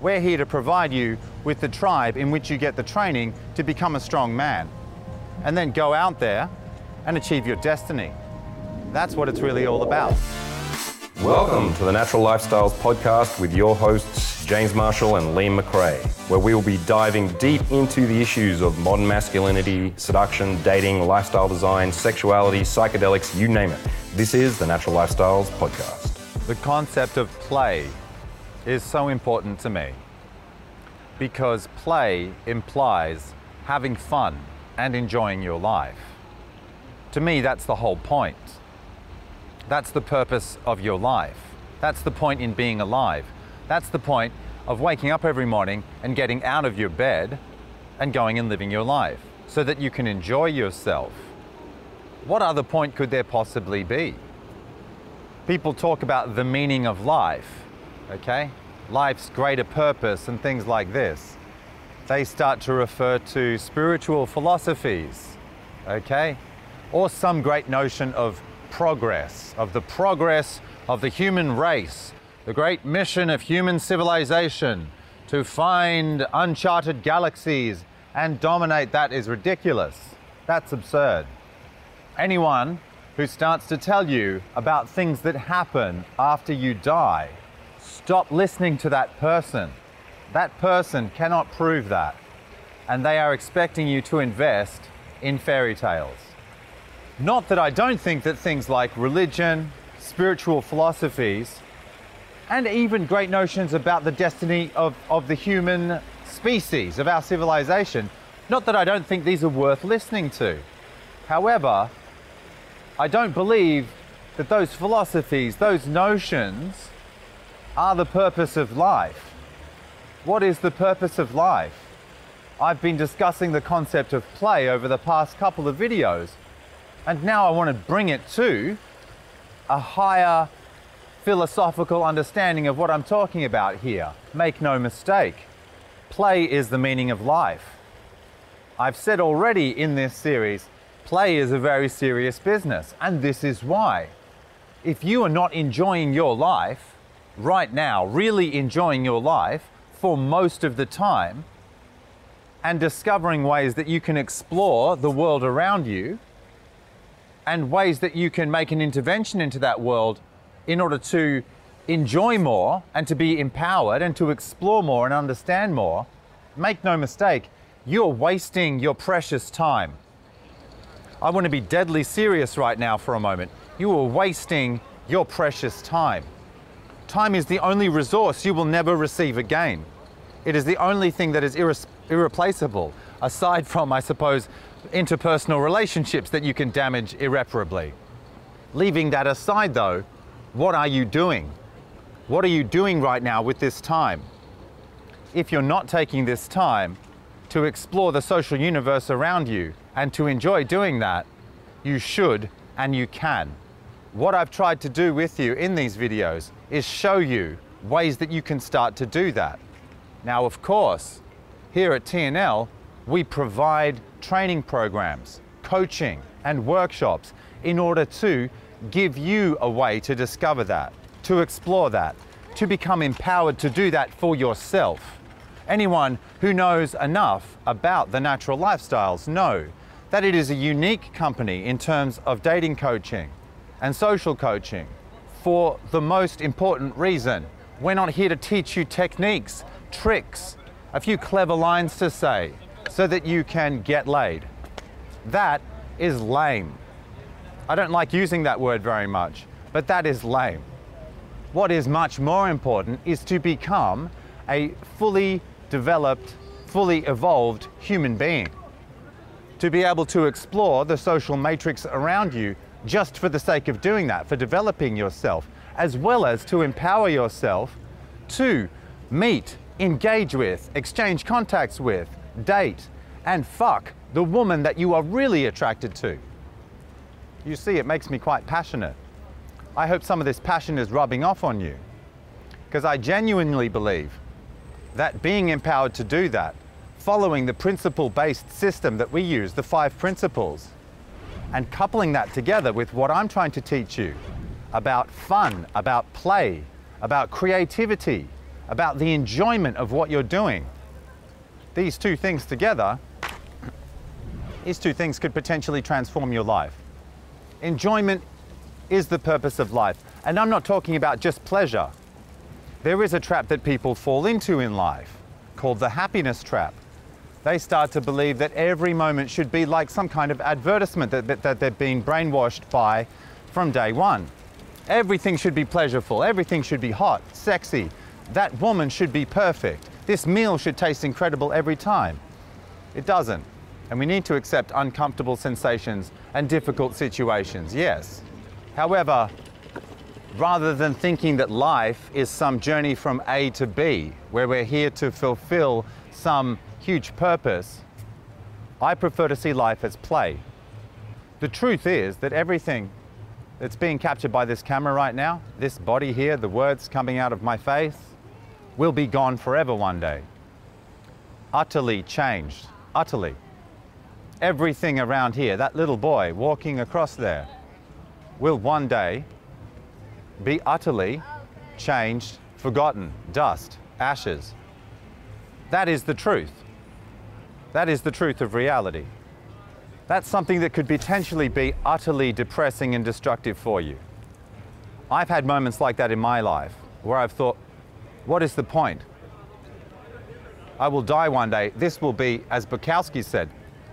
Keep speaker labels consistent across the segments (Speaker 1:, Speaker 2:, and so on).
Speaker 1: We're here to provide you with the tribe in which you get the training to become a strong man and then go out there and achieve your destiny. That's what it's really all about.
Speaker 2: Welcome to the Natural Lifestyles Podcast with your hosts, James Marshall and Liam McRae, where we will be diving deep into the issues of modern masculinity, seduction, dating, lifestyle design, sexuality, psychedelics, you name it. This is the Natural Lifestyles Podcast.
Speaker 1: The concept of play is so important to me because play implies having fun and enjoying your life. To me, that's the whole point. That's the purpose of your life. That's the point in being alive. That's the point of waking up every morning and getting out of your bed and going and living your life so that you can enjoy yourself. What other point could there possibly be? People talk about the meaning of life, okay? Life's greater purpose and things like this. They start to refer to spiritual philosophies, okay? Or some great notion of progress, of the progress of the human race, the great mission of human civilization to find uncharted galaxies and dominate that is ridiculous. That's absurd. Anyone who starts to tell you about things that happen after you die, stop listening to that person. That person cannot prove that. And they are expecting you to invest in fairy tales. Not that I don't think that things like religion, spiritual philosophies, and even great notions about the destiny of, of the human species, of our civilization, not that I don't think these are worth listening to. However, I don't believe that those philosophies, those notions, are the purpose of life. What is the purpose of life? I've been discussing the concept of play over the past couple of videos. And now I want to bring it to a higher philosophical understanding of what I'm talking about here. Make no mistake, play is the meaning of life. I've said already in this series, play is a very serious business, and this is why. If you are not enjoying your life right now, really enjoying your life for most of the time, and discovering ways that you can explore the world around you, and ways that you can make an intervention into that world in order to enjoy more and to be empowered and to explore more and understand more, make no mistake, you're wasting your precious time. I want to be deadly serious right now for a moment. You are wasting your precious time. Time is the only resource you will never receive again. It is the only thing that is irre- irreplaceable, aside from, I suppose, interpersonal relationships that you can damage irreparably. Leaving that aside, though, what are you doing? What are you doing right now with this time? If you're not taking this time to explore the social universe around you and to enjoy doing that, you should and you can. What I've tried to do with you in these videos is show you ways that you can start to do that. Now, of course, here at TNL, we provide training programs, coaching, and workshops in order to give you a way to discover that, to explore that, to become empowered to do that for yourself. Anyone who knows enough about the natural lifestyles know that it is a unique company in terms of dating coaching and social coaching for the most important reason. We're not here to teach you techniques, tricks, a few clever lines to say so that you can get laid. That is lame. I don't like using that word very much, but that is lame. What is much more important is to become a fully developed, fully evolved human being. To be able to explore the social matrix around you just for the sake of doing that, for developing yourself, as well as to empower yourself to meet, engage with, exchange contacts with, date, and fuck the woman that you are really attracted to. You see, it makes me quite passionate. I hope some of this passion is rubbing off on you. Because I genuinely believe that being empowered to do that, following the principle based system that we use, the five principles, and coupling that together with what I'm trying to teach you about fun, about play, about creativity, about the enjoyment of what you're doing. These two things together, these two things could potentially transform your life. Enjoyment is the purpose of life. And I'm not talking about just pleasure. There is a trap that people fall into in life called the happiness trap. They start to believe that every moment should be like some kind of advertisement that, that, that they've been brainwashed by from day one. Everything should be pleasurable, everything should be hot, sexy. That woman should be perfect. This meal should taste incredible every time. It doesn't. And we need to accept uncomfortable sensations and difficult situations, yes. However, rather than thinking that life is some journey from A to B, where we're here to fulfill some huge purpose, I prefer to see life as play. The truth is that everything that's being captured by this camera right now, this body here, the words coming out of my face, will be gone forever one day. Utterly changed, utterly. Everything around here, that little boy walking across there, will one day be utterly changed, forgotten, dust, ashes. That is the truth. That is the truth of reality. That's something that could potentially be utterly depressing and destructive for you. I've had moments like that in my life where I've thought, what is the point? I will die one day. This will be, as Bukowski said,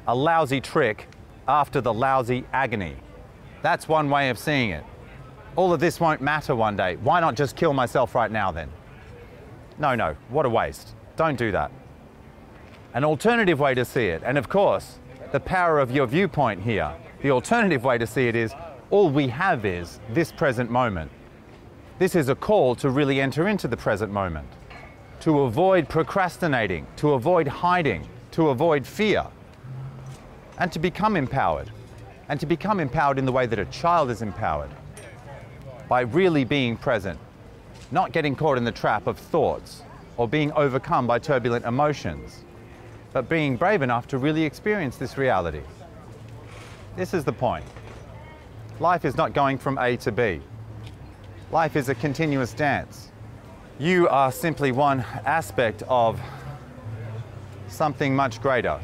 Speaker 1: a lousy trick after the lousy agony. That's one way of seeing it. All of this won't matter one day. Why not just kill myself right now then? No, no, what a waste. Don't do that. An alternative way to see it, and of course, the power of your viewpoint here, the alternative way to see it is all we have is this present moment. This is a call to really enter into the present moment, to avoid procrastinating, to avoid hiding, to avoid fear, and to become empowered. And to become empowered in the way that a child is empowered. By really being present, not getting caught in the trap of thoughts or being overcome by turbulent emotions but being brave enough to really experience this reality. This is the point. Life is not going from A to B. Life is a continuous dance. You are simply one aspect of something much greater.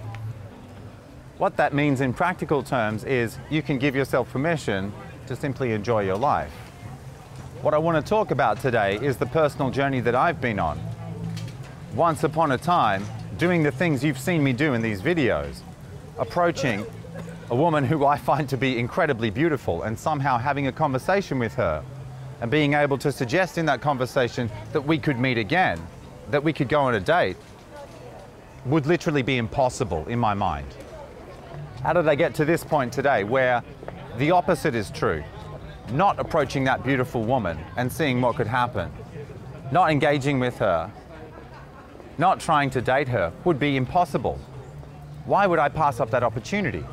Speaker 1: What that means in practical terms is you can give yourself permission to simply enjoy your life. What I want to talk about today is the personal journey that I've been on. Once upon a time, doing the things you've seen me do in these videos, approaching a woman who I find to be incredibly beautiful and somehow having a conversation with her and being able to suggest in that conversation that we could meet again, that we could go on a date, would literally be impossible in my mind. How did I get to this point today where the opposite is true? Not approaching that beautiful woman and seeing what could happen, not engaging with her, not trying to date her would be impossible. Why would I pass up that opportunity?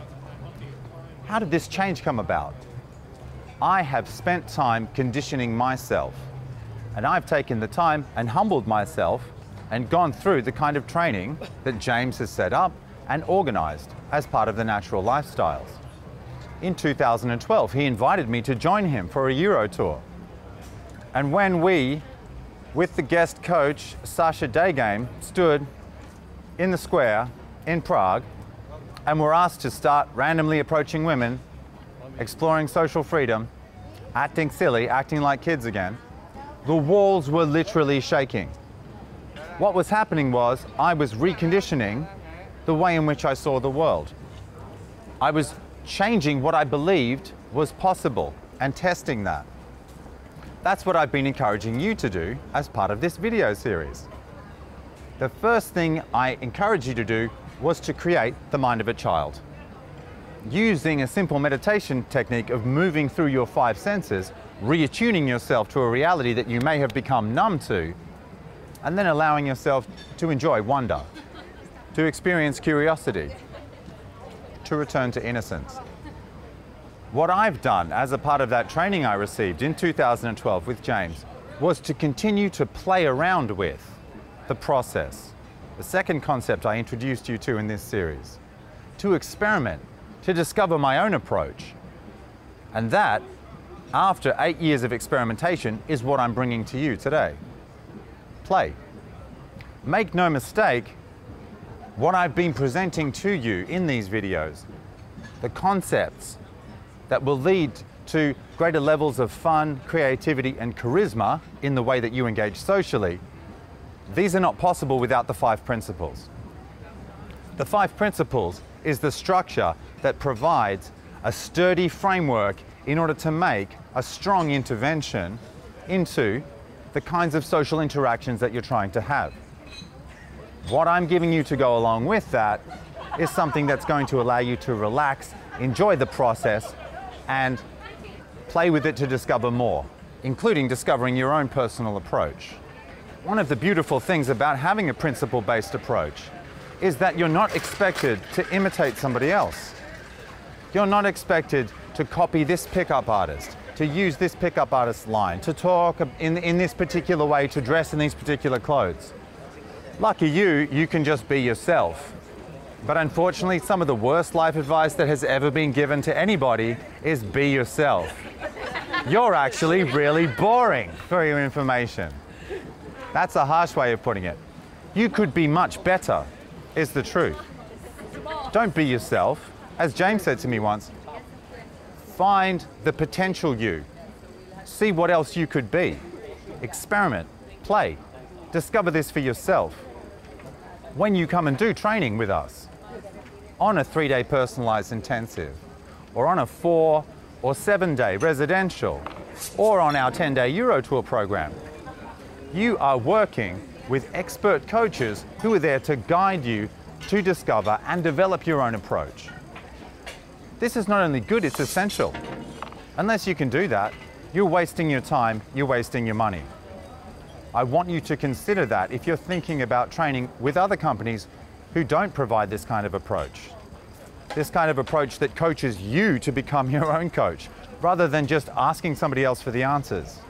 Speaker 1: How did this change come about? I have spent time conditioning myself, and I've taken the time and humbled myself and gone through the kind of training that James has set up and organized as part of the natural lifestyles. In 2012, he invited me to join him for a Euro tour. And when we with the guest coach, Sasha Daygame, stood in the square in Prague and were asked to start randomly approaching women, exploring social freedom, acting silly, acting like kids again. The walls were literally shaking. What was happening was I was reconditioning the way in which I saw the world. I was changing what I believed was possible and testing that. That's what I've been encouraging you to do as part of this video series. The first thing I encourage you to do was to create the mind of a child. Using a simple meditation technique of moving through your five senses, reattuning yourself to a reality that you may have become numb to, and then allowing yourself to enjoy wonder, to experience curiosity, to return to innocence. What I've done as a part of that training I received in 2012 with James was to continue to play around with the process. The second concept I introduced you to in this series, to experiment, to discover my own approach. And that, after eight years of experimentation, is what I'm bringing to you today. Play. Make no mistake, what I've been presenting to you in these videos, the concepts that will lead to greater levels of fun, creativity, and charisma in the way that you engage socially, these are not possible without the five principles. The five principles is the structure that provides a sturdy framework in order to make a strong intervention into the kinds of social interactions that you're trying to have. What I'm giving you to go along with that is something that's going to allow you to relax, enjoy the process, and play with it to discover more, including discovering your own personal approach. One of the beautiful things about having a principle based approach is that you're not expected to imitate somebody else. You're not expected to copy this pickup artist, to use this pickup artist line, to talk in, in this particular way, to dress in these particular clothes. Lucky you, you can just be yourself. But unfortunately, some of the worst life advice that has ever been given to anybody is be yourself. You're actually really boring for your information. That's a harsh way of putting it. You could be much better, is the truth. Don't be yourself. As James said to me once, find the potential you. See what else you could be. Experiment, play, discover this for yourself. When you come and do training with us on a three day personalized intensive, or on a four or seven day residential, or on our 10 day Euro Tour program, you are working with expert coaches who are there to guide you to discover and develop your own approach. This is not only good, it's essential. Unless you can do that, you're wasting your time, you're wasting your money. I want you to consider that if you're thinking about training with other companies who don't provide this kind of approach. This kind of approach that coaches you to become your own coach, rather than just asking somebody else for the answers.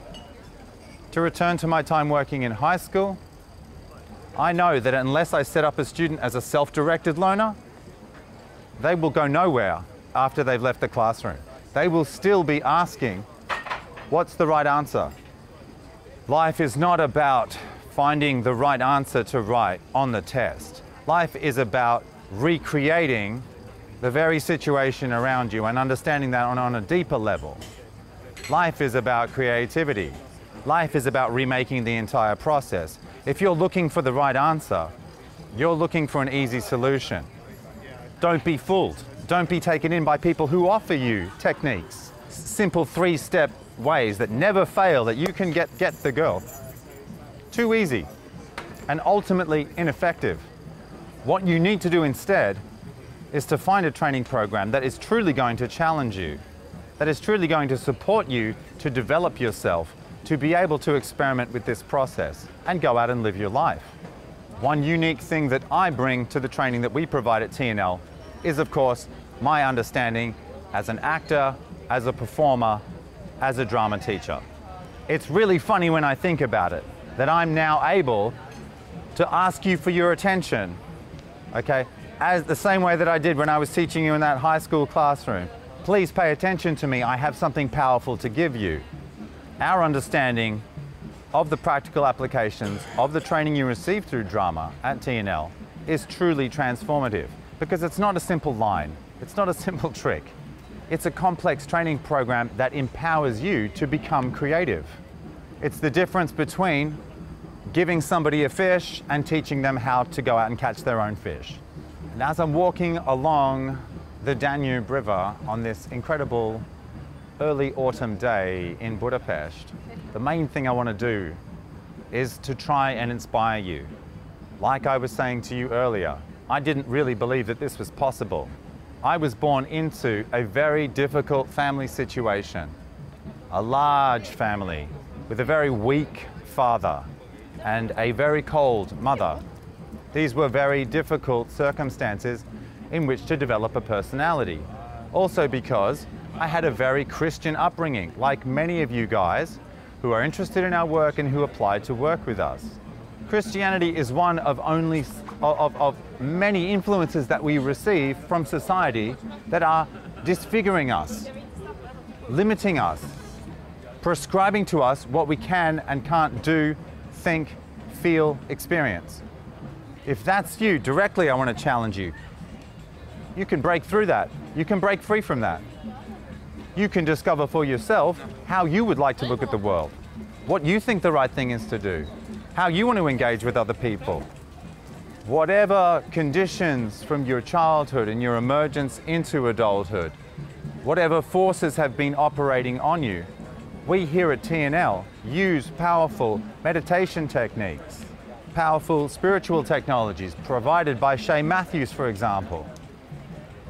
Speaker 1: To return to my time working in high school, I know that unless I set up a student as a self-directed learner, they will go nowhere after they've left the classroom. They will still be asking, what's the right answer? Life is not about finding the right answer to write on the test. Life is about recreating the very situation around you and understanding that on, on a deeper level. Life is about creativity. Life is about remaking the entire process. If you're looking for the right answer, you're looking for an easy solution. Don't be fooled. Don't be taken in by people who offer you techniques, simple three step ways that never fail that you can get, get the girl. Too easy and ultimately ineffective. What you need to do instead is to find a training program that is truly going to challenge you, that is truly going to support you to develop yourself, to be able to experiment with this process and go out and live your life. One unique thing that I bring to the training that we provide at TNL is, of course, my understanding as an actor, as a performer, as a drama teacher. It's really funny when I think about it that I'm now able to ask you for your attention, okay, as the same way that I did when I was teaching you in that high school classroom. Please pay attention to me. I have something powerful to give you. Our understanding of the practical applications of the training you receive through drama at TNL is truly transformative because it's not a simple line, it's not a simple trick. It's a complex training program that empowers you to become creative. It's the difference between giving somebody a fish and teaching them how to go out and catch their own fish. And as I'm walking along the Danube River on this incredible early autumn day in Budapest, the main thing I want to do is to try and inspire you. Like I was saying to you earlier, I didn't really believe that this was possible. I was born into a very difficult family situation, a large family with a very weak father and a very cold mother. These were very difficult circumstances in which to develop a personality. Also because I had a very Christian upbringing, like many of you guys who are interested in our work and who applied to work with us. Christianity is one of only of, of many influences that we receive from society that are disfiguring us, limiting us, prescribing to us what we can and can't do, think, feel, experience. If that's you, directly I want to challenge you. You can break through that. You can break free from that. You can discover for yourself how you would like to look at the world, what you think the right thing is to do, how you want to engage with other people. Whatever conditions from your childhood and your emergence into adulthood, whatever forces have been operating on you, we here at TNL use powerful meditation techniques, powerful spiritual technologies provided by Shay Matthews, for example,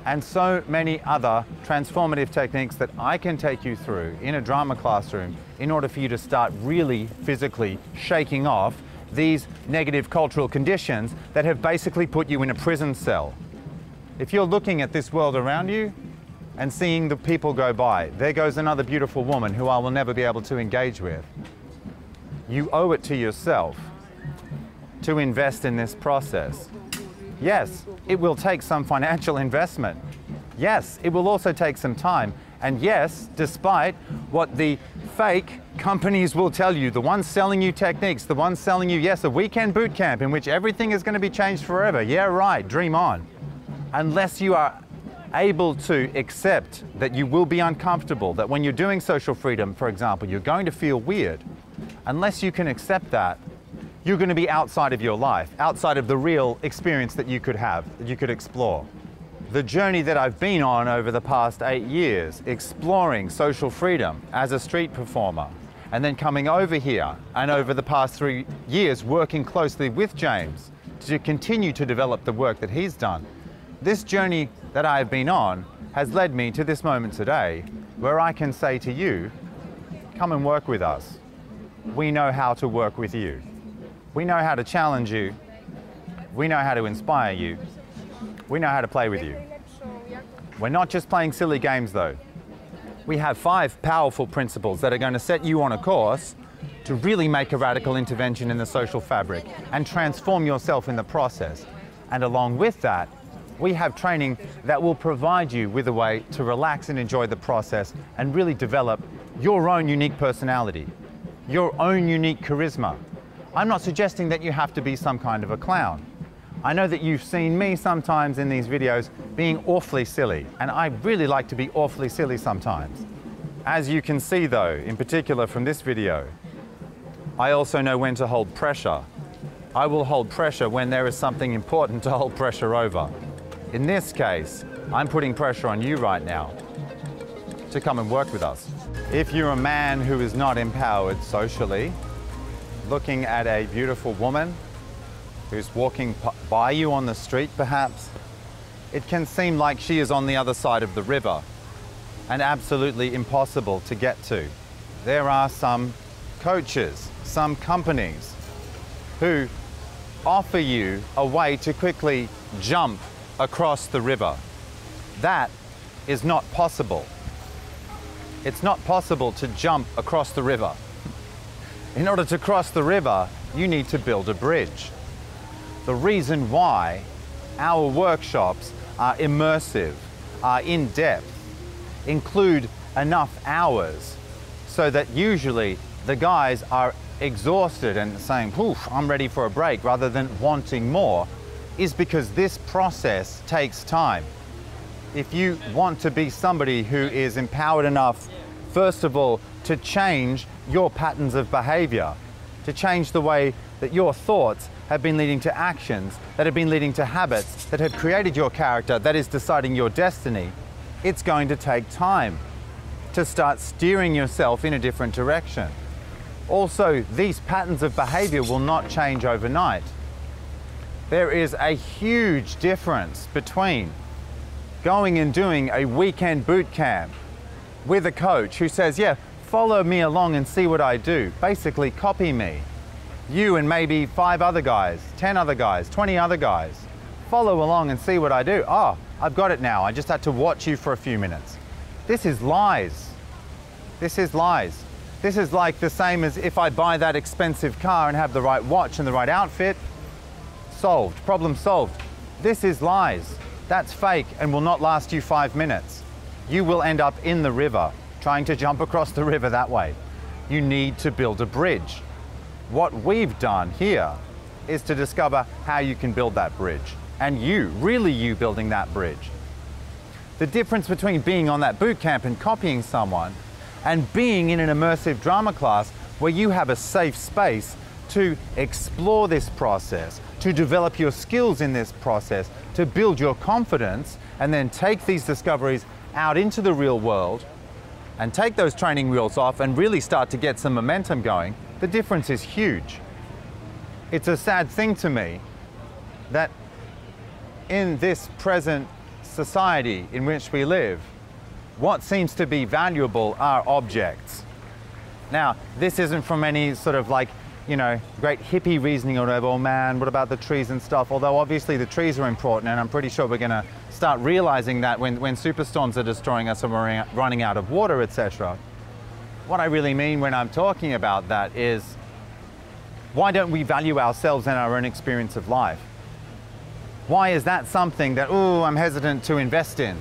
Speaker 1: and so many other transformative techniques that I can take you through in a drama classroom in order for you to start really physically shaking off these negative cultural conditions that have basically put you in a prison cell. If you're looking at this world around you and seeing the people go by, there goes another beautiful woman who I will never be able to engage with. You owe it to yourself to invest in this process. Yes, it will take some financial investment. Yes, it will also take some time. And yes, despite what the fake companies will tell you, the ones selling you techniques, the ones selling you, yes, a weekend boot camp in which everything is going to be changed forever. Yeah, right, dream on. Unless you are able to accept that you will be uncomfortable, that when you're doing social freedom, for example, you're going to feel weird. Unless you can accept that, you're going to be outside of your life, outside of the real experience that you could have, that you could explore. The journey that I've been on over the past eight years, exploring social freedom as a street performer, and then coming over here and over the past three years working closely with James to continue to develop the work that he's done. This journey that I've been on has led me to this moment today where I can say to you, come and work with us. We know how to work with you. We know how to challenge you. We know how to inspire you. We know how to play with you. We're not just playing silly games though. We have five powerful principles that are going to set you on a course to really make a radical intervention in the social fabric and transform yourself in the process. And along with that, we have training that will provide you with a way to relax and enjoy the process and really develop your own unique personality, your own unique charisma, I'm not suggesting that you have to be some kind of a clown. I know that you've seen me sometimes in these videos being awfully silly, and I really like to be awfully silly sometimes. As you can see though, in particular from this video, I also know when to hold pressure. I will hold pressure when there is something important to hold pressure over. In this case, I'm putting pressure on you right now to come and work with us. If you're a man who is not empowered socially, looking at a beautiful woman who's walking by you on the street, perhaps, it can seem like she is on the other side of the river and absolutely impossible to get to. There are some coaches, some companies who offer you a way to quickly jump across the river. That is not possible. It's not possible to jump across the river. In order to cross the river, you need to build a bridge. The reason why our workshops are immersive, are in depth, include enough hours so that usually the guys are exhausted and saying, poof, I'm ready for a break rather than wanting more, is because this process takes time. If you want to be somebody who is empowered enough, first of all, to change your patterns of behavior, to change the way that your thoughts have been leading to actions, that have been leading to habits, that have created your character, that is deciding your destiny, it's going to take time to start steering yourself in a different direction. Also, these patterns of behavior will not change overnight. There is a huge difference between going and doing a weekend boot camp with a coach who says, Yeah, follow me along and see what I do. Basically, copy me. You and maybe five other guys, 10 other guys, 20 other guys. Follow along and see what I do. Oh, I've got it now. I just had to watch you for a few minutes. This is lies. This is lies. This is like the same as if I buy that expensive car and have the right watch and the right outfit. Solved. Problem solved. This is lies. That's fake and will not last you five minutes. You will end up in the river trying to jump across the river that way. You need to build a bridge. What we've done here is to discover how you can build that bridge. And you, really you building that bridge. The difference between being on that boot camp and copying someone and being in an immersive drama class where you have a safe space to explore this process, to develop your skills in this process, to build your confidence, and then take these discoveries out into the real world and take those training wheels off and really start to get some momentum going, the difference is huge. It's a sad thing to me that in this present society in which we live, what seems to be valuable are objects. Now, this isn't from any sort of like, you know, great hippie reasoning or whatever, oh man, what about the trees and stuff? Although obviously the trees are important, and I'm pretty sure we're gonna start realizing that when, when superstorms are destroying us and we're running out of water, etc. What I really mean when I'm talking about that is why don't we value ourselves and our own experience of life? Why is that something that, oh, I'm hesitant to invest in?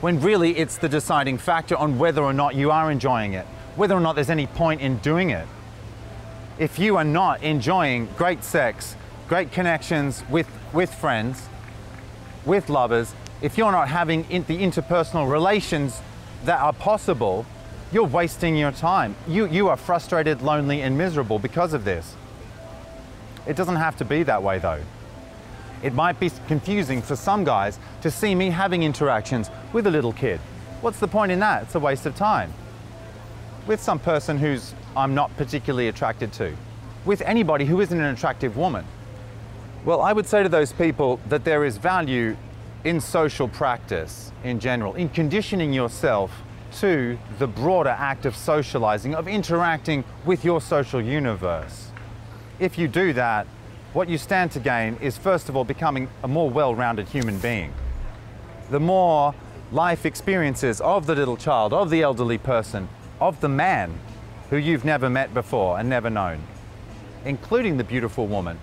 Speaker 1: When really it's the deciding factor on whether or not you are enjoying it, whether or not there's any point in doing it. If you are not enjoying great sex, great connections with, with friends, with lovers, if you're not having in the interpersonal relations that are possible, you're wasting your time. You, you are frustrated, lonely, and miserable because of this. It doesn't have to be that way though. It might be confusing for some guys to see me having interactions with a little kid. What's the point in that? It's a waste of time. With some person who's I'm not particularly attracted to. With anybody who isn't an attractive woman. Well, I would say to those people that there is value in social practice in general, in conditioning yourself to the broader act of socializing, of interacting with your social universe. If you do that, what you stand to gain is first of all becoming a more well-rounded human being. The more life experiences of the little child, of the elderly person, of the man who you've never met before and never known, including the beautiful woman.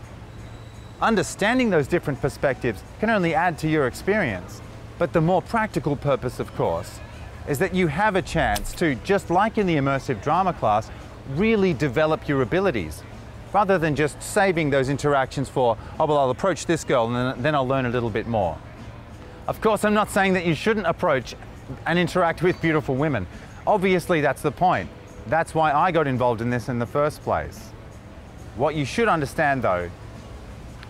Speaker 1: Understanding those different perspectives can only add to your experience. But the more practical purpose, of course, is that you have a chance to, just like in the immersive drama class, really develop your abilities rather than just saving those interactions for, oh, well, I'll approach this girl and then, I'll learn a little bit more. Of course, I'm not saying that you shouldn't approach and interact with beautiful women. Obviously, that's the point. That's why I got involved in this in the first place. What you should understand, though,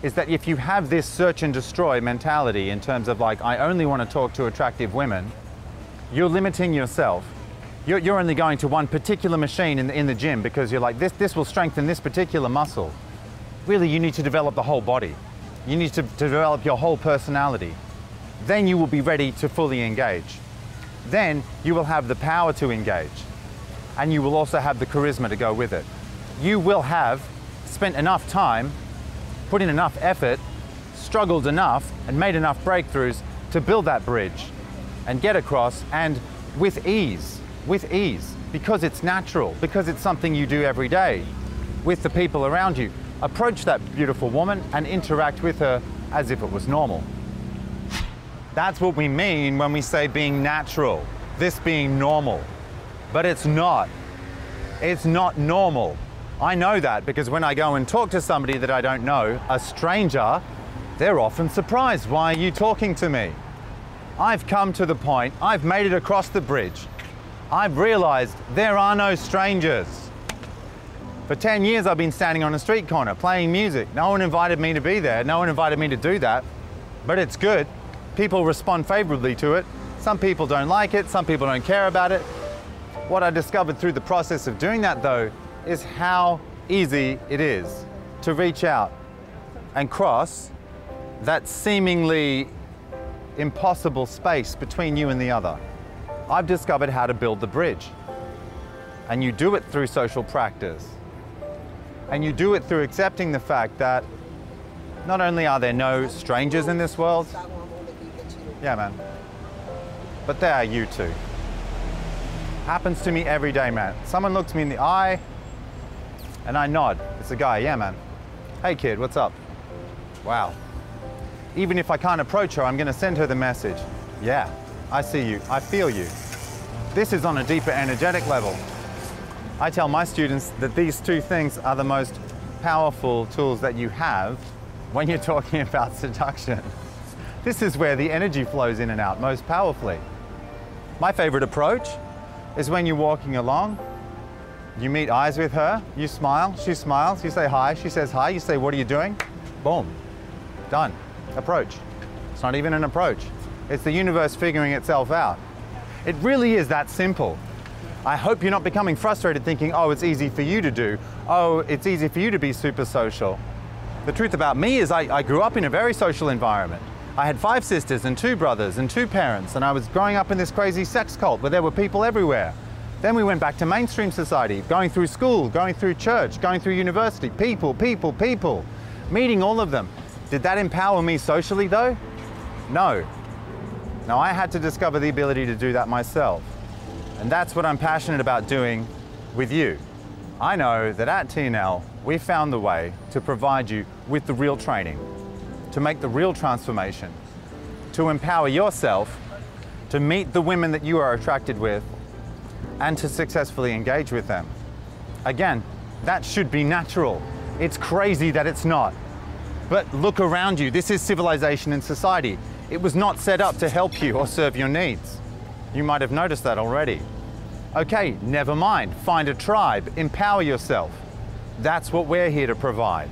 Speaker 1: is that if you have this search and destroy mentality in terms of like, I only want to talk to attractive women, you're limiting yourself you're, you're only going to one particular machine in the, in the gym because you're like, this, this will strengthen this particular muscle. Really, you need to develop the whole body. You need to, to develop your whole personality. Then you will be ready to fully engage. Then you will have the power to engage. And you will also have the charisma to go with it. You will have spent enough time, put in enough effort, struggled enough, and made enough breakthroughs to build that bridge and get across and with ease with ease because it's natural, because it's something you do every day with the people around you. Approach that beautiful woman and interact with her as if it was normal. That's what we mean when we say being natural, this being normal. But it's not. It's not normal. I know that because when I go and talk to somebody that I don't know, a stranger, they're often surprised. Why are you talking to me? I've come to the point, I've made it across the bridge. I've realized there are no strangers. For 10 years, I've been standing on a street corner playing music. No one invited me to be there. No one invited me to do that. But it's good. People respond favorably to it. Some people don't like it. Some people don't care about it. What I discovered through the process of doing that, though, is how easy it is to reach out and cross that seemingly impossible space between you and the other. I've discovered how to build the bridge. And you do it through social practice. And you do it through accepting the fact that not only are there no strangers in this world, yeah, man, but there are you too. Happens to me every day, man. Someone looks me in the eye and I nod. It's a guy, yeah, man. Hey, kid, what's up? Wow. Even if I can't approach her, I'm going to send her the message. Yeah, I see you, I feel you. This is on a deeper energetic level. I tell my students that these two things are the most powerful tools that you have when you're talking about seduction. This is where the energy flows in and out most powerfully. My favorite approach is when you're walking along, you meet eyes with her, you smile, she smiles, you say hi, she says hi, you say, What are you doing? Boom, done. Approach. It's not even an approach, it's the universe figuring itself out. It really is that simple. I hope you're not becoming frustrated thinking, oh, it's easy for you to do. Oh, it's easy for you to be super social. The truth about me is I, I, grew up in a very social environment. I had five sisters and two brothers and two parents, and I was growing up in this crazy sex cult where there were people everywhere. Then we went back to mainstream society, going through school, going through church, going through university, people, people, people, meeting all of them. Did that empower me socially though? No. Now I had to discover the ability to do that myself. And that's what I'm passionate about doing with you. I know that at TNL, we found the way to provide you with the real training, to make the real transformation, to empower yourself, to meet the women that you are attracted with, and to successfully engage with them. Again, that should be natural. It's crazy that it's not. But look around you. This is civilization and society. It was not set up to help you or serve your needs. You might have noticed that already. Okay, never mind. Find a tribe, empower yourself. That's what we're here to provide.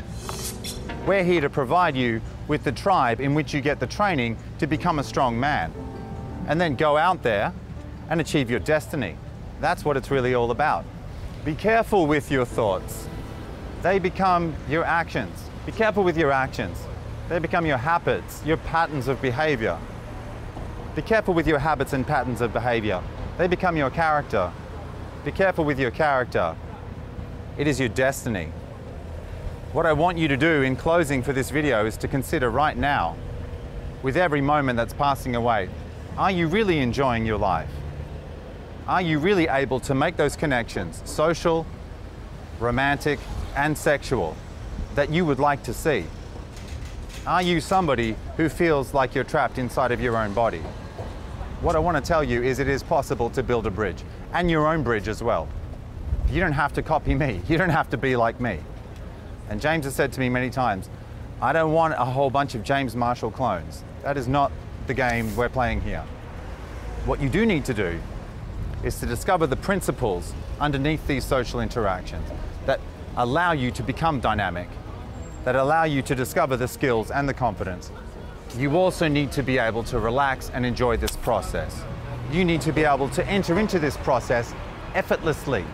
Speaker 1: We're here to provide you with the tribe in which you get the training to become a strong man. And then go out there and achieve your destiny. That's what it's really all about. Be careful with your thoughts. They become your actions. Be careful with your actions. They become your habits, your patterns of behavior. Be careful with your habits and patterns of behavior. They become your character. Be careful with your character. It is your destiny. What I want you to do in closing for this video is to consider right now, with every moment that's passing away, are you really enjoying your life? Are you really able to make those connections, social, romantic, and sexual, that you would like to see? Are you somebody who feels like you're trapped inside of your own body? What I want to tell you is it is possible to build a bridge, and your own bridge as well. You don't have to copy me. You don't have to be like me. And James has said to me many times, I don't want a whole bunch of James Marshall clones. That is not the game we're playing here. What you do need to do is to discover the principles underneath these social interactions that allow you to become dynamic that allow you to discover the skills and the confidence. You also need to be able to relax and enjoy this process. You need to be able to enter into this process effortlessly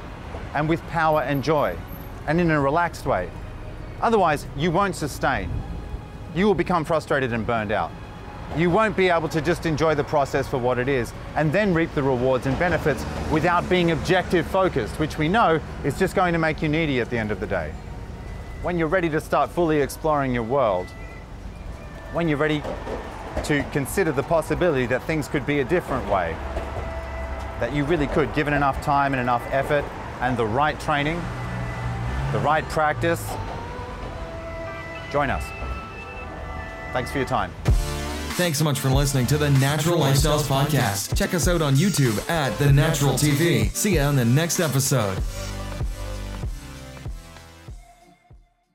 Speaker 1: and with power and joy and in a relaxed way. Otherwise, you won't sustain. You will become frustrated and burned out. You won't be able to just enjoy the process for what it is and then reap the rewards and benefits without being objective focused, which we know is just going to make you needy at the end of the day when you're ready to start fully exploring your world, when you're ready to consider the possibility that things could be a different way, that you really could, given enough time and enough effort and the right training, the right practice, join us. Thanks for your time.
Speaker 3: Thanks so much for listening to the Natural Lifestyles Podcast. Check us out on YouTube at The Natural TV. See you on the next episode.